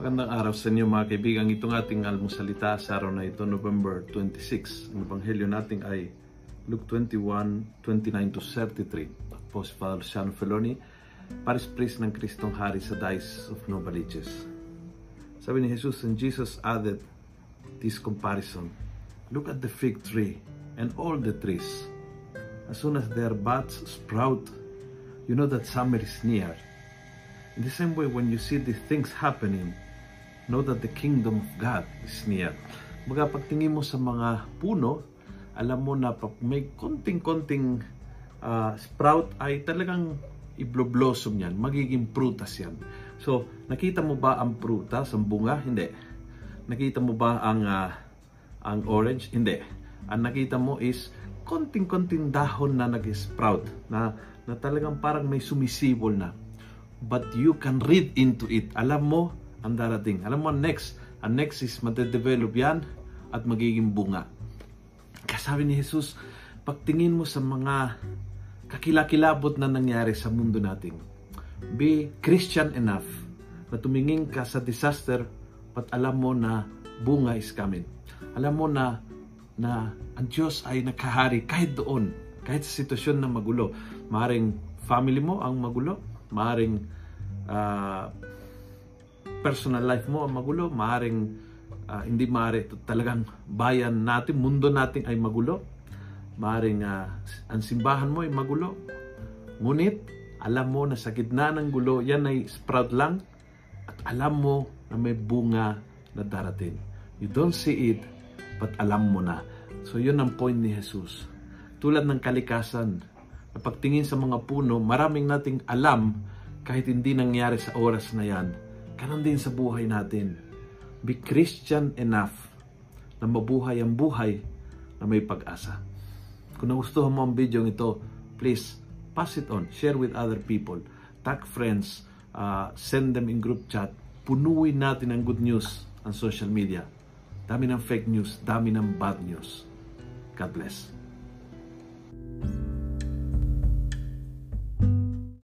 Magandang araw sa inyo mga kaibigan. Itong ating almusalita sa araw na ito, November 26. Ang ebanghelyo natin ay Luke 21, 29 to 33. Ako po si Father Luciano Feloni, Paris Priest ng Kristong Hari sa Dice of Novaliches. Sabi ni Jesus, and Jesus added this comparison. Look at the fig tree and all the trees. As soon as their buds sprout, you know that summer is near. In the same way, when you see these things happening, know that the kingdom of God is near. Baga pagtingin mo sa mga puno, alam mo na pag may konting-konting uh, sprout ay talagang i-blossom yan, magiging prutas yan. So, nakita mo ba ang prutas, ang bunga? Hindi. Nakita mo ba ang uh, ang orange? Hindi. Ang nakita mo is konting-konting dahon na nag-sprout na, na talagang parang may sumisibol na but you can read into it. Alam mo ang darating. Alam mo next. Ang next is matedevelop yan at magiging bunga. Kasabi ni Jesus, pagtingin mo sa mga kakilakilabot na nangyari sa mundo natin, be Christian enough na tumingin ka sa disaster but alam mo na bunga is coming. Alam mo na na ang Diyos ay nakahari kahit doon, kahit sa sitwasyon na magulo. Maring family mo ang magulo, maaring uh, personal life mo ang magulo, maaring uh, hindi maaari talagang bayan natin, mundo natin ay magulo, maaring uh, ang simbahan mo ay magulo. Ngunit, alam mo na sa gitna ng gulo, yan ay sprout lang at alam mo na may bunga na darating. You don't see it, but alam mo na. So, yun ang point ni Jesus. Tulad ng kalikasan, na pagtingin sa mga puno, maraming nating alam kahit hindi nangyari sa oras na yan. Ganon din sa buhay natin. Be Christian enough na mabuhay ang buhay na may pag-asa. Kung nagustuhan mo ang video ito, please pass it on. Share with other people. Tag friends. Uh, send them in group chat. Punuin natin ang good news ang social media. Dami ng fake news. Dami ng bad news. God bless.